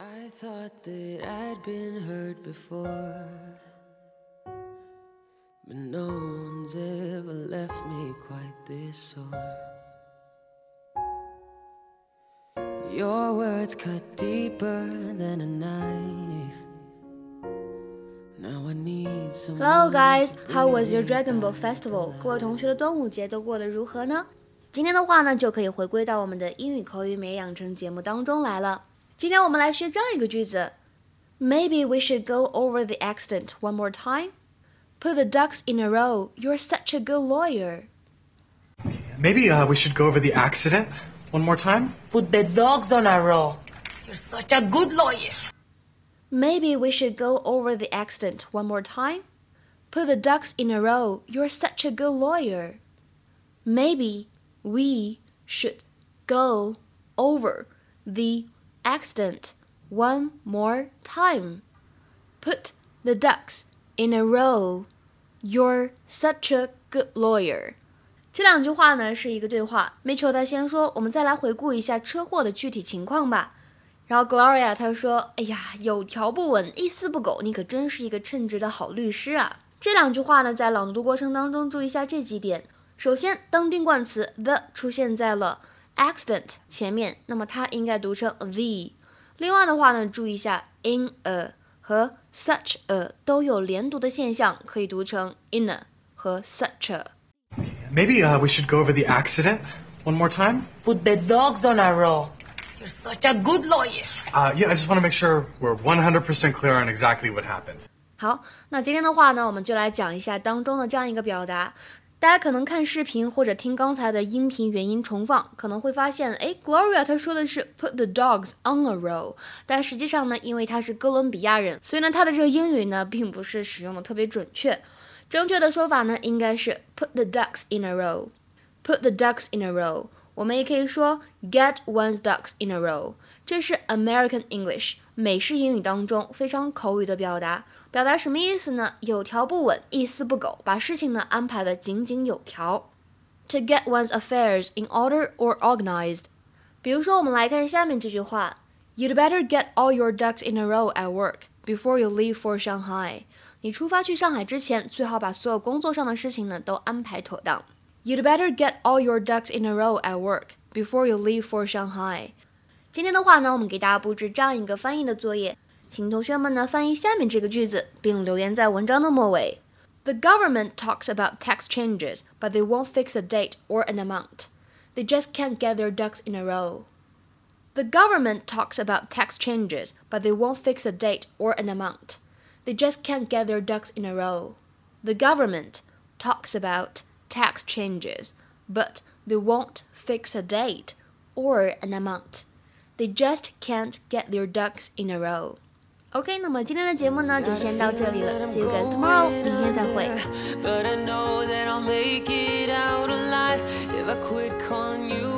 I thought that I'd been hurt before. But no one's ever left me quite this sore. Your words cut deeper than a knife. Now I need some. Hello guys, how was your Dragon Ball Festival？各位同学的端午节都过得如何呢？今天的话呢，就可以回归到我们的英语口语每日养成节目当中来了。今天我们来学这样一个句子：Maybe we should go over the accident one more time. Put the ducks in a row. You're such a good lawyer. Maybe uh, we should go over the accident one more time. Put the dogs on a row. You're such a good lawyer. Maybe we should go over the accident one more time. Put the ducks in a row. You're such a good lawyer. Maybe we should go over the accident one more time. Put the ducks in a row. You're such a good lawyer. 这两句话呢是一个对话。Mitchell 他先说，我们再来回顾一下车祸的具体情况吧。然后 Gloria 他说：“哎呀，有条不紊，一丝不苟，你可真是一个称职的好律师啊！”这两句话呢，在朗读过程当中注意一下这几点。首先，当定冠词 the 出现在了 accident 前面，那么它应该读成 the。另外的话呢，注意一下 in a 和 such a 都有连读的现象，可以读成 in a 和 such a。Maybe uh, we should go over the accident one more time. Put the dogs on a row. You're such a good lawyer. Uh, yeah, I just want to make sure we're 100% clear on exactly what happened. 好，那今天的话呢，我们就来讲一下当中的这样一个表达。 大家可能看视频或者听刚才的音频原音重放，可能会发现，哎，Gloria 她说的是 put the dogs on a roll，但实际上呢，因为她是哥伦比亚人，所以呢，她的这个英语呢，并不是使用的特别准确。正确的说法呢，应该是 put the ducks in a row。put the ducks in a row。我们也可以说 get one's ducks in a row。这是 American English 美式英语当中非常口语的表达。表达什么意思呢？有条不紊，一丝不苟，把事情呢安排的井井有条。To get one's affairs in order or organized。比如说，我们来看下面这句话：You'd better get all your ducks in a row at work before you leave for Shanghai。你出发去上海之前，最好把所有工作上的事情呢都安排妥当。 You'd better get all your ducks in a row at work before you leave for Shanghai。今天的话呢，我们给大家布置这样一个翻译的作业。请同学们呢翻译下面这个句子，并留言在文章的末尾。The government talks about tax changes, but they won't fix a date or an amount. They just can't get their ducks in a row. The government talks about tax changes, but they won't fix a date or an amount. They just can't get their ducks in a row. The government talks about tax changes, but they won't fix a date or an amount. They just can't get their ducks in a row. OK，那么今天的节目呢就先到这里了，See you guys tomorrow，明天再会。But I know that I'll make it out alive if I quit calling you my